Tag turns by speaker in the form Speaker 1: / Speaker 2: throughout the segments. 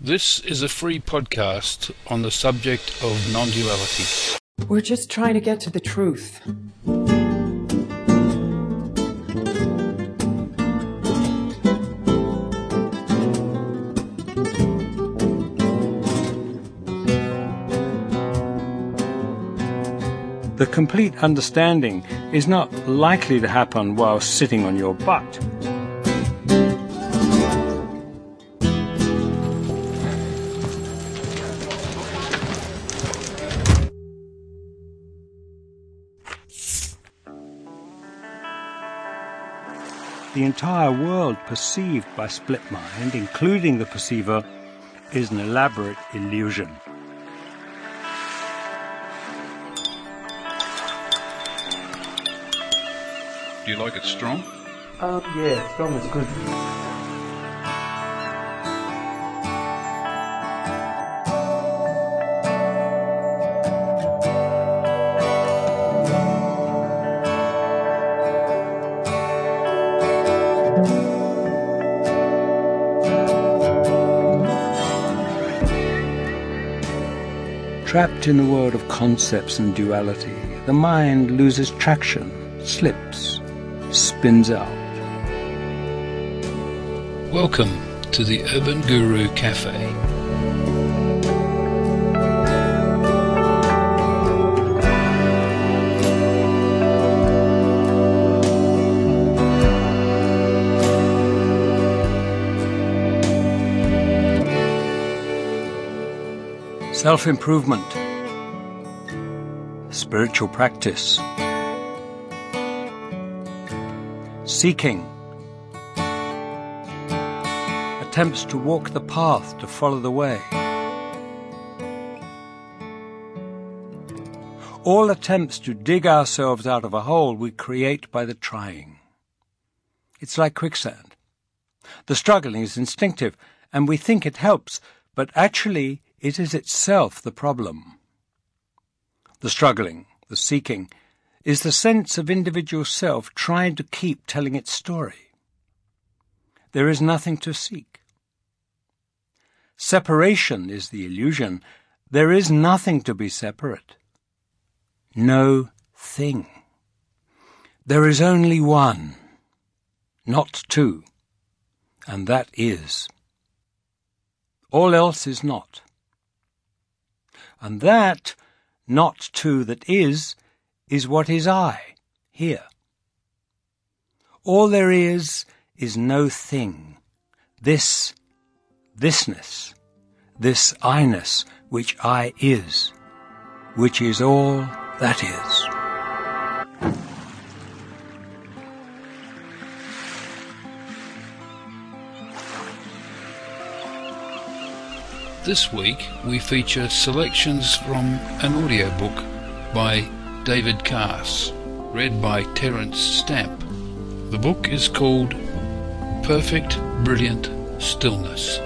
Speaker 1: This is a free podcast on the subject of non duality.
Speaker 2: We're just trying to get to the truth.
Speaker 3: The complete understanding is not likely to happen while sitting on your butt. The entire world perceived by split mind, including the perceiver, is an elaborate illusion.
Speaker 1: Do you like it strong?
Speaker 3: Um, yeah, strong is good. In the world of concepts and duality, the mind loses traction, slips, spins out.
Speaker 1: Welcome to the Urban Guru Cafe.
Speaker 3: Self improvement, spiritual practice, seeking, attempts to walk the path, to follow the way. All attempts to dig ourselves out of a hole we create by the trying. It's like quicksand. The struggling is instinctive, and we think it helps, but actually it is itself the problem. The struggling, the seeking, is the sense of individual self trying to keep telling its story. There is nothing to seek. Separation is the illusion. There is nothing to be separate. No thing. There is only one, not two, and that is. All else is not. And that, not two that is, is what is I, here. All there is, is no thing. This, thisness, this I-ness, which I is, which is all that is.
Speaker 1: This week we feature selections from an audiobook by David Carse, read by Terence Stamp. The book is called Perfect Brilliant Stillness.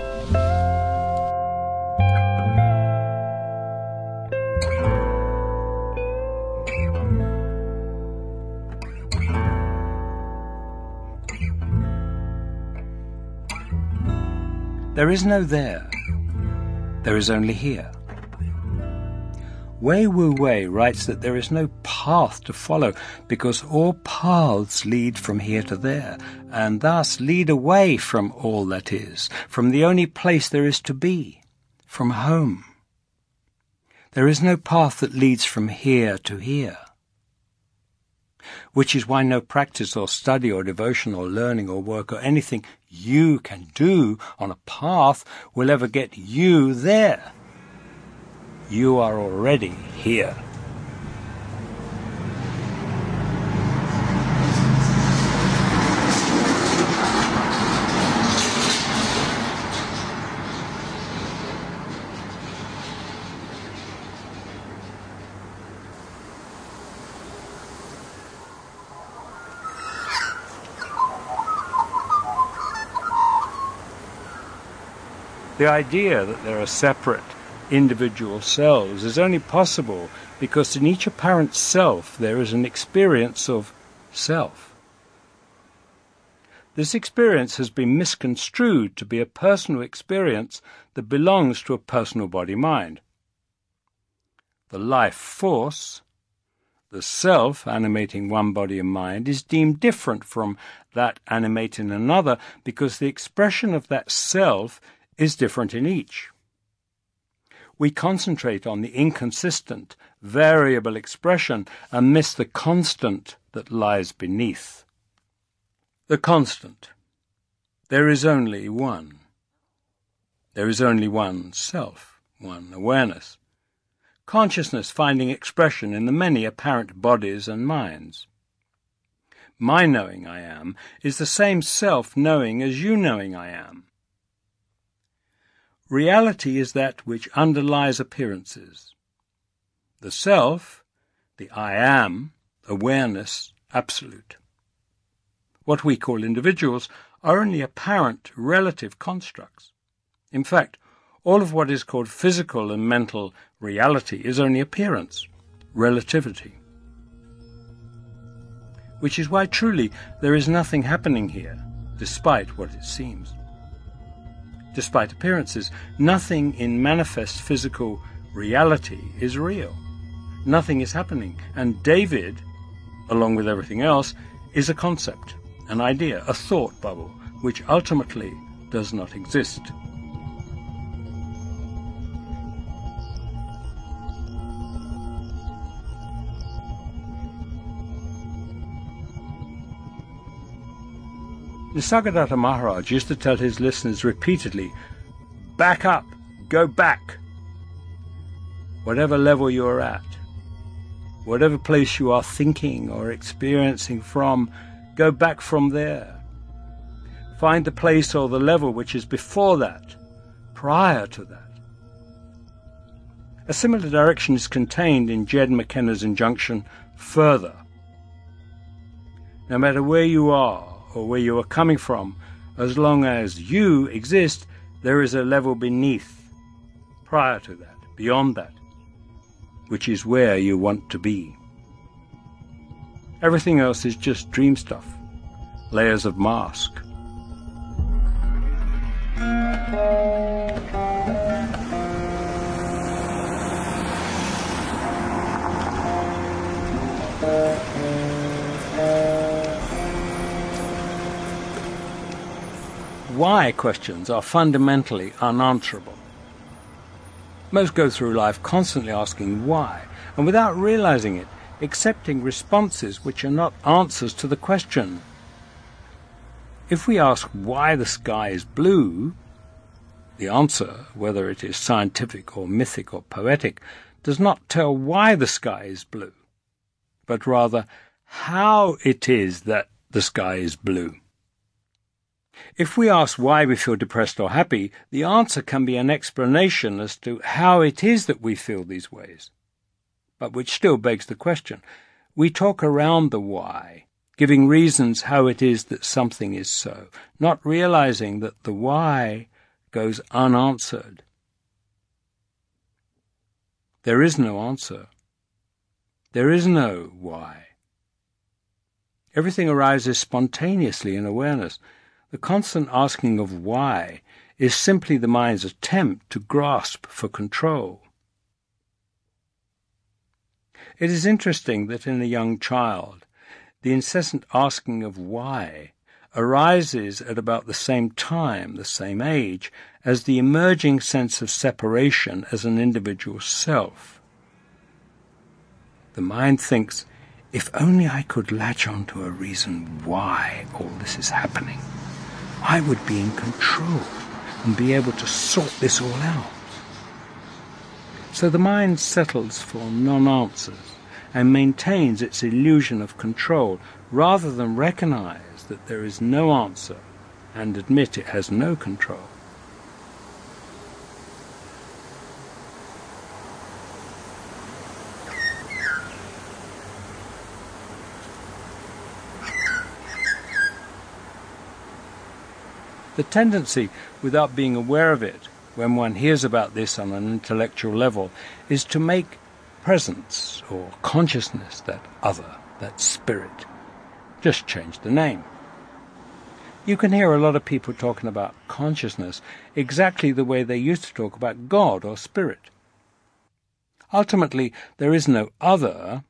Speaker 3: There is no there. There is only here. Wei Wu Wei writes that there is no path to follow because all paths lead from here to there, and thus lead away from all that is, from the only place there is to be, from home. There is no path that leads from here to here. Which is why no practice or study or devotion or learning or work or anything you can do on a path will ever get you there. You are already here. The idea that there are separate individual selves is only possible because in each apparent self there is an experience of self. This experience has been misconstrued to be a personal experience that belongs to a personal body-mind. The life force, the self animating one body and mind, is deemed different from that animating another because the expression of that self is different in each. We concentrate on the inconsistent, variable expression and miss the constant that lies beneath. The constant. There is only one. There is only one self, one awareness consciousness finding expression in the many apparent bodies and minds. My knowing I am is the same self knowing as you knowing I am. Reality is that which underlies appearances. The self, the I am, awareness, absolute. What we call individuals are only apparent relative constructs. In fact, all of what is called physical and mental reality is only appearance, relativity. Which is why truly there is nothing happening here, despite what it seems. Despite appearances, nothing in manifest physical reality is real. Nothing is happening, and David, along with everything else, is a concept, an idea, a thought bubble, which ultimately does not exist. Nisargadatta Maharaj used to tell his listeners repeatedly, back up, go back. Whatever level you are at, whatever place you are thinking or experiencing from, go back from there. Find the place or the level which is before that, prior to that. A similar direction is contained in Jed McKenna's injunction, further. No matter where you are, or where you are coming from, as long as you exist, there is a level beneath, prior to that, beyond that, which is where you want to be. Everything else is just dream stuff, layers of mask. Why questions are fundamentally unanswerable. Most go through life constantly asking why, and without realizing it, accepting responses which are not answers to the question. If we ask why the sky is blue, the answer, whether it is scientific or mythic or poetic, does not tell why the sky is blue, but rather how it is that the sky is blue. If we ask why we feel depressed or happy, the answer can be an explanation as to how it is that we feel these ways. But which still begs the question. We talk around the why, giving reasons how it is that something is so, not realizing that the why goes unanswered. There is no answer. There is no why. Everything arises spontaneously in awareness. The constant asking of why is simply the mind's attempt to grasp for control. It is interesting that in a young child, the incessant asking of why arises at about the same time, the same age, as the emerging sense of separation as an individual self. The mind thinks, if only I could latch on to a reason why all this is happening. I would be in control and be able to sort this all out. So the mind settles for non answers and maintains its illusion of control rather than recognize that there is no answer and admit it has no control. The tendency, without being aware of it, when one hears about this on an intellectual level, is to make presence or consciousness that other, that spirit. Just change the name. You can hear a lot of people talking about consciousness exactly the way they used to talk about God or spirit. Ultimately, there is no other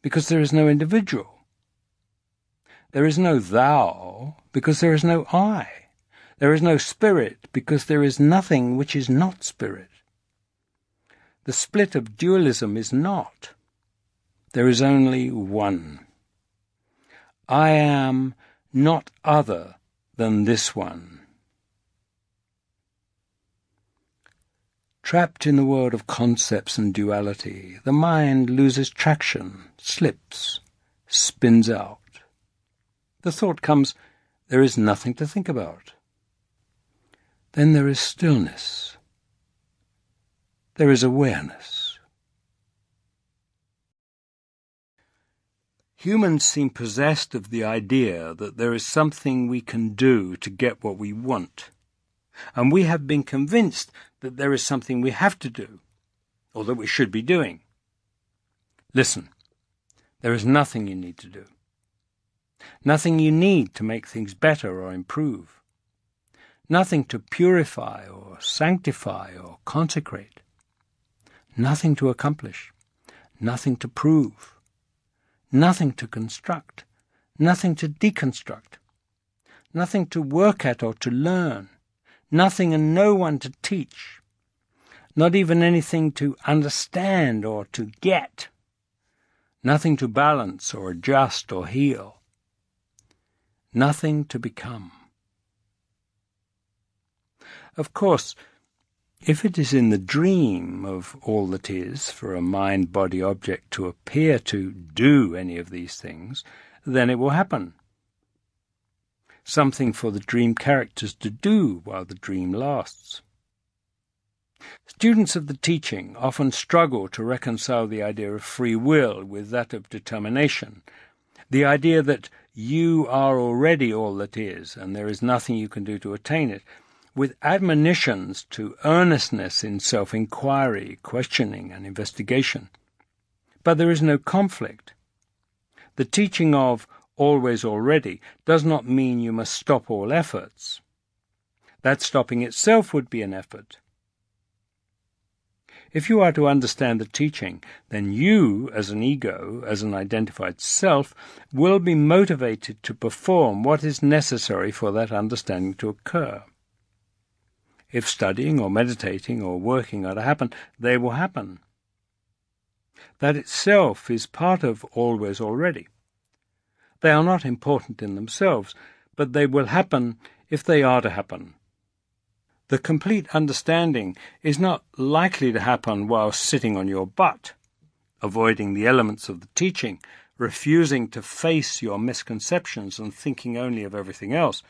Speaker 3: because there is no individual. There is no thou because there is no I. There is no spirit because there is nothing which is not spirit. The split of dualism is not. There is only one. I am not other than this one. Trapped in the world of concepts and duality, the mind loses traction, slips, spins out. The thought comes, there is nothing to think about. Then there is stillness. There is awareness. Humans seem possessed of the idea that there is something we can do to get what we want, and we have been convinced that there is something we have to do, or that we should be doing. Listen, there is nothing you need to do. Nothing you need to make things better or improve. Nothing to purify or sanctify or consecrate. Nothing to accomplish. Nothing to prove. Nothing to construct, nothing to deconstruct, nothing to work at or to learn, nothing and no one to teach, not even anything to understand or to get, nothing to balance or adjust or heal, nothing to become. Of course, if it is in the dream of all that is for a mind-body object to appear to do any of these things, then it will happen. Something for the dream characters to do while the dream lasts. Students of the teaching often struggle to reconcile the idea of free will with that of determination, the idea that you are already all that is and there is nothing you can do to attain it, with admonitions to earnestness in self inquiry, questioning, and investigation. But there is no conflict. The teaching of always already does not mean you must stop all efforts. That stopping itself would be an effort. If you are to understand the teaching, then you, as an ego, as an identified self, will be motivated to perform what is necessary for that understanding to occur. If studying or meditating or working are to happen, they will happen. That itself is part of always already. They are not important in themselves, but they will happen if they are to happen. The complete understanding is not likely to happen while sitting on your butt, avoiding the elements of the teaching, refusing to face your misconceptions and thinking only of everything else,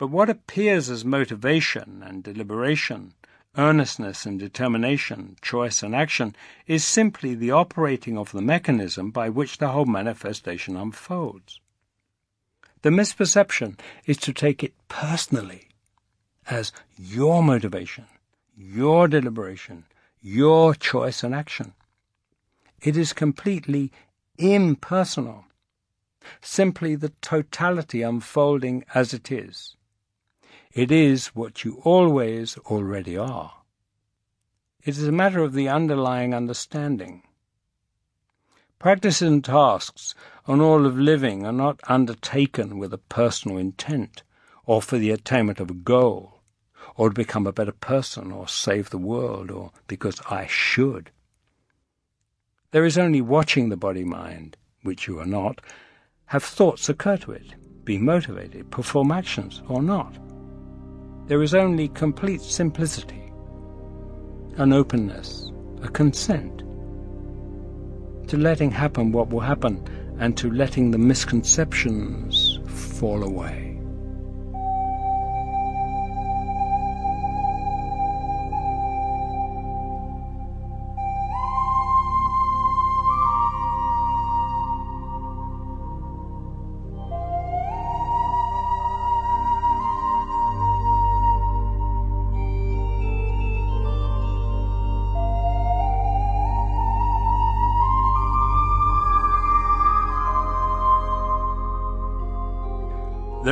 Speaker 3: but what appears as motivation and deliberation, earnestness and determination, choice and action, is simply the operating of the mechanism by which the whole manifestation unfolds. The misperception is to take it personally as your motivation, your deliberation, your choice and action. It is completely impersonal, simply the totality unfolding as it is. It is what you always already are. It is a matter of the underlying understanding. Practices and tasks on all of living are not undertaken with a personal intent, or for the attainment of a goal, or to become a better person, or save the world, or because I should. There is only watching the body mind, which you are not, have thoughts occur to it, be motivated, perform actions, or not there is only complete simplicity, an openness, a consent to letting happen what will happen and to letting the misconceptions fall away.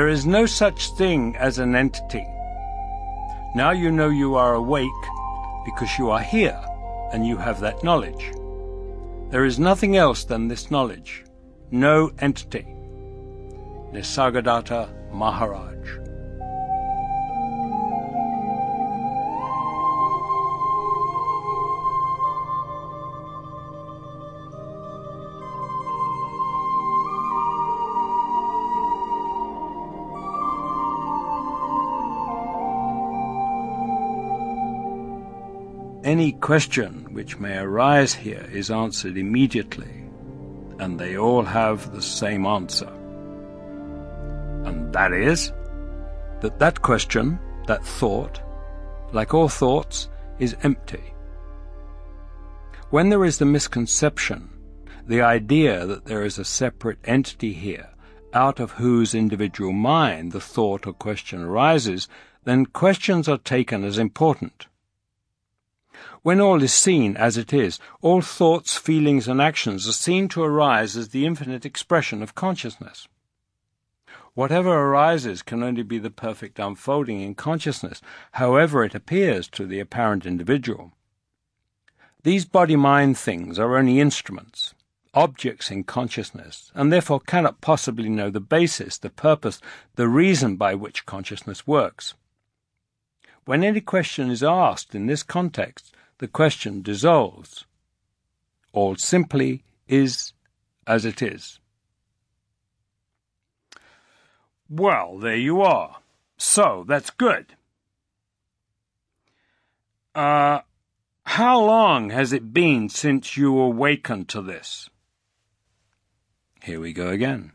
Speaker 3: There is no such thing as an entity. Now you know you are awake because you are here and you have that knowledge. There is nothing else than this knowledge, no entity. Nisargadatta Maharaj. Any question which may arise here is answered immediately, and they all have the same answer. And that is that that question, that thought, like all thoughts, is empty. When there is the misconception, the idea that there is a separate entity here, out of whose individual mind the thought or question arises, then questions are taken as important. When all is seen as it is, all thoughts, feelings, and actions are seen to arise as the infinite expression of consciousness. Whatever arises can only be the perfect unfolding in consciousness, however it appears to the apparent individual. These body mind things are only instruments, objects in consciousness, and therefore cannot possibly know the basis, the purpose, the reason by which consciousness works. When any question is asked in this context, the question dissolves. All simply is as it is. Well, there you are. So, that's good. Uh, how long has it been since you awakened to this? Here we go again.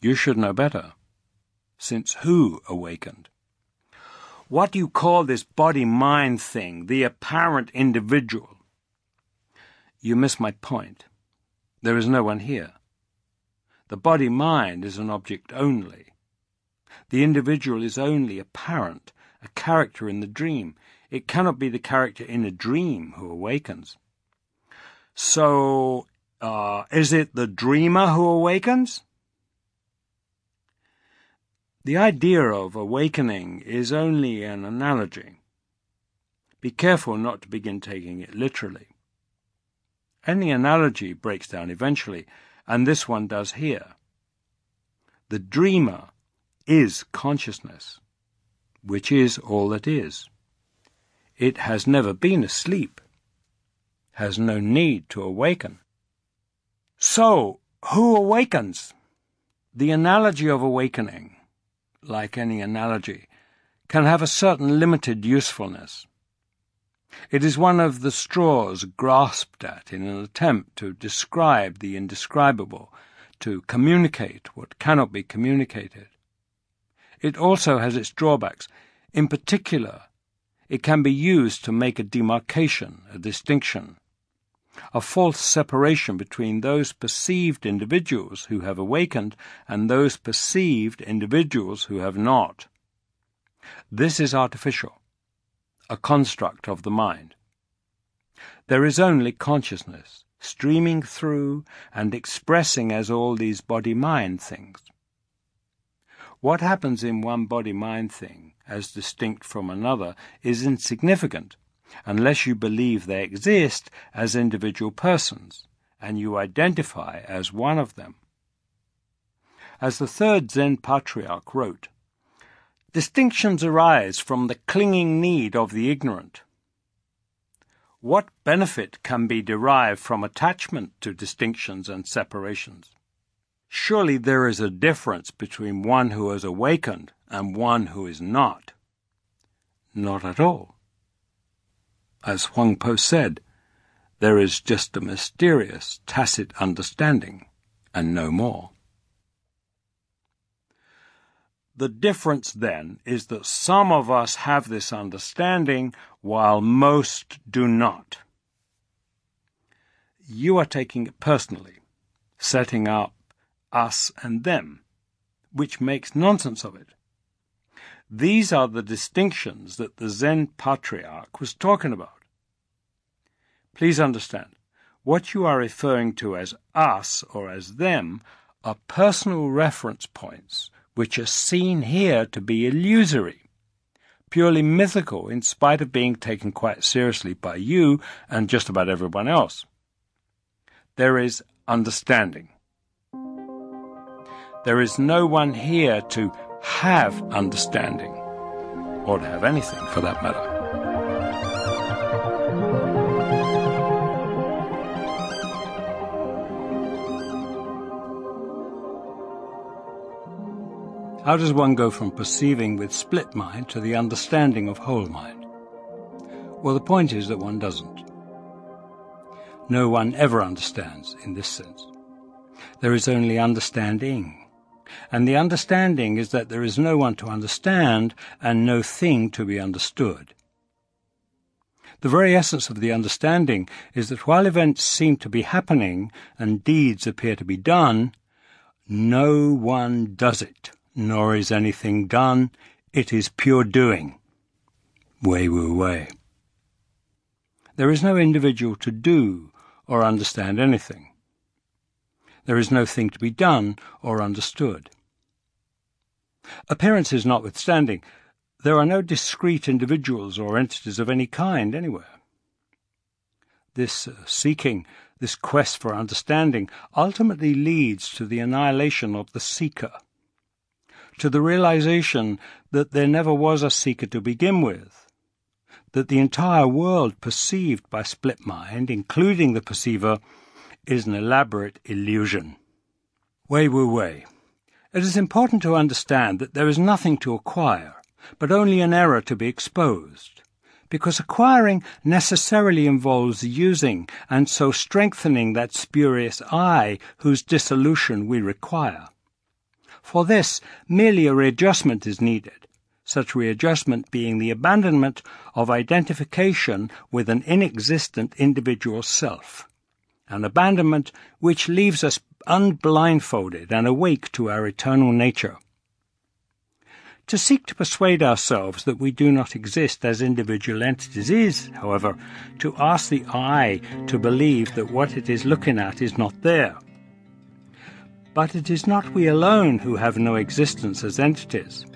Speaker 3: You should know better. Since who awakened? What do you call this body mind thing, the apparent individual? You miss my point. There is no one here. The body mind is an object only. The individual is only apparent, a character in the dream. It cannot be the character in a dream who awakens. So, uh, is it the dreamer who awakens? The idea of awakening is only an analogy. Be careful not to begin taking it literally. Any analogy breaks down eventually, and this one does here. The dreamer is consciousness, which is all that is. It has never been asleep, has no need to awaken. So, who awakens? The analogy of awakening like any analogy, can have a certain limited usefulness. It is one of the straws grasped at in an attempt to describe the indescribable, to communicate what cannot be communicated. It also has its drawbacks. In particular, it can be used to make a demarcation, a distinction a false separation between those perceived individuals who have awakened and those perceived individuals who have not. This is artificial, a construct of the mind. There is only consciousness, streaming through and expressing as all these body-mind things. What happens in one body-mind thing, as distinct from another, is insignificant unless you believe they exist as individual persons and you identify as one of them. As the third Zen patriarch wrote, distinctions arise from the clinging need of the ignorant. What benefit can be derived from attachment to distinctions and separations? Surely there is a difference between one who has awakened and one who is not. Not at all. As Huang Po said, there is just a mysterious, tacit understanding, and no more. The difference, then, is that some of us have this understanding while most do not. You are taking it personally, setting up us and them, which makes nonsense of it. These are the distinctions that the Zen patriarch was talking about. Please understand, what you are referring to as us or as them are personal reference points which are seen here to be illusory, purely mythical in spite of being taken quite seriously by you and just about everyone else. There is understanding. There is no one here to have understanding, or to have anything for that matter. How does one go from perceiving with split mind to the understanding of whole mind? Well, the point is that one doesn't. No one ever understands in this sense. There is only understanding. And the understanding is that there is no one to understand and no thing to be understood. The very essence of the understanding is that while events seem to be happening and deeds appear to be done, no one does it nor is anything done. It is pure doing. Wei Wu Wei. There is no individual to do or understand anything. There is no thing to be done or understood. Appearances notwithstanding, there are no discrete individuals or entities of any kind anywhere. This uh, seeking, this quest for understanding, ultimately leads to the annihilation of the seeker to the realization that there never was a seeker to begin with, that the entire world perceived by split mind, including the perceiver, is an elaborate illusion. Wei Wu Wei. It is important to understand that there is nothing to acquire, but only an error to be exposed, because acquiring necessarily involves using and so strengthening that spurious I whose dissolution we require. For this, merely a readjustment is needed, such readjustment being the abandonment of identification with an inexistent individual self, an abandonment which leaves us unblindfolded and awake to our eternal nature. To seek to persuade ourselves that we do not exist as individual entities is, however, to ask the eye to believe that what it is looking at is not there but it is not we alone who have no existence as entities.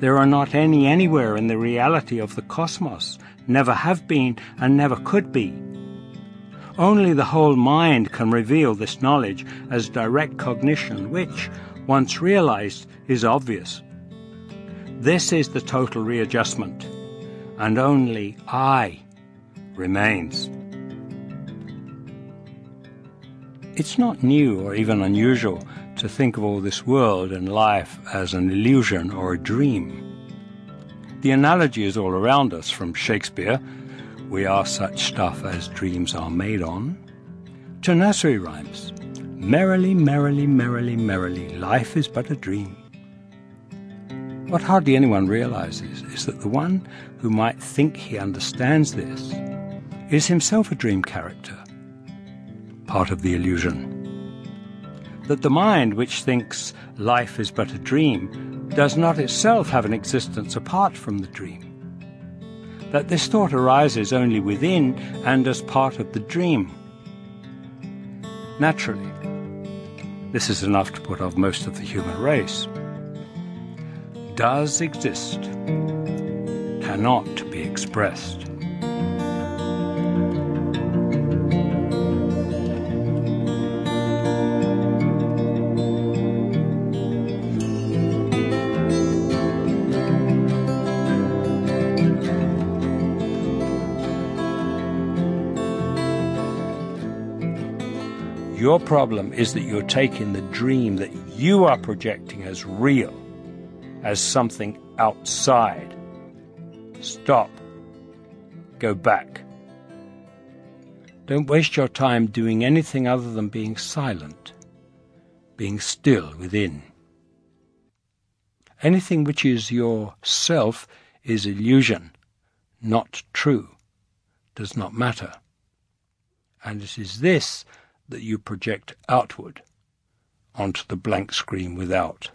Speaker 3: There are not any anywhere in the reality of the cosmos, never have been, and never could be. Only the whole mind can reveal this knowledge as direct cognition, which, once realized, is obvious. This is the total readjustment, and only I remains. It's not new or even unusual to think of all this world and life as an illusion or a dream. The analogy is all around us from Shakespeare, we are such stuff as dreams are made on, to nursery rhymes, merrily, merrily, merrily, merrily, life is but a dream. What hardly anyone realizes is that the one who might think he understands this is himself a dream character part of the illusion. That the mind which thinks life is but a dream does not itself have an existence apart from the dream. That this thought arises only within and as part of the dream. Naturally, this is enough to put off most of the human race. Does exist, cannot be expressed. Your problem is that you're taking the dream that you are projecting as real, as something outside. Stop. Go back. Don't waste your time doing anything other than being silent, being still within. Anything which is your self is illusion, not true, does not matter. And it is this that you project outward onto the blank screen without.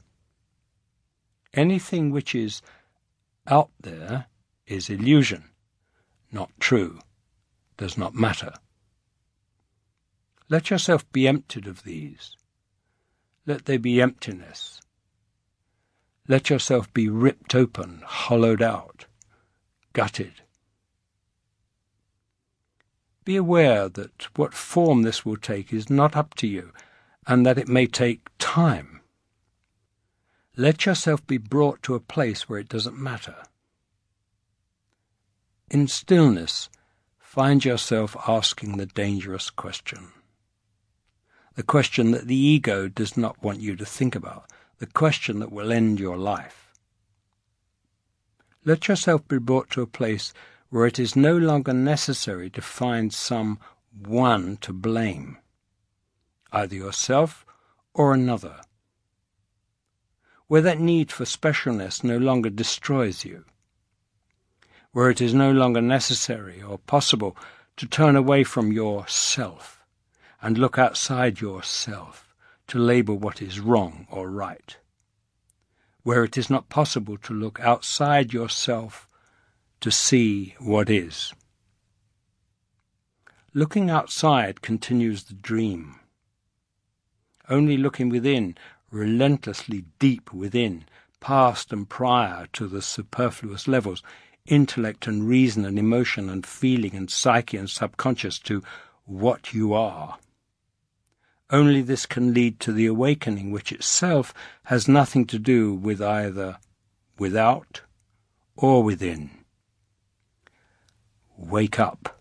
Speaker 3: Anything which is out there is illusion, not true, does not matter. Let yourself be emptied of these. Let there be emptiness, Let yourself be ripped open, hollowed out, gutted. Be aware that what form this will take is not up to you, and that it may take time. Let yourself be brought to a place where it doesn't matter. In stillness, find yourself asking the dangerous question. The question that the ego does not want you to think about, the question that will end your life. Let yourself be brought to a place where it is no longer necessary to find some one to blame, either yourself or another, where that need for specialness no longer destroys you, where it is no longer necessary or possible to turn away from yourself and look outside yourself to label what is wrong or right, where it is not possible to look outside yourself to see what is. Looking outside continues the dream. Only looking within, relentlessly deep within, past and prior to the superfluous levels, intellect and reason and emotion and feeling and psyche and subconscious to what you are. Only this can lead to the awakening, which itself has nothing to do with either without or within. Wake up.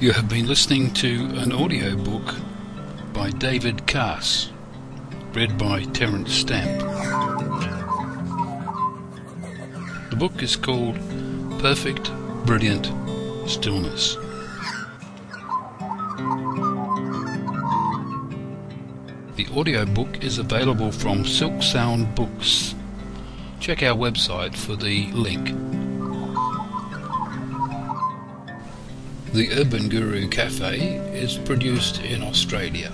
Speaker 1: You have been listening to an audio book by David Carse, read by Terence Stamp. The book is called Perfect, Brilliant Stillness. The audiobook is available from Silk Sound Books. Check our website for the link. The Urban Guru Cafe is produced in Australia.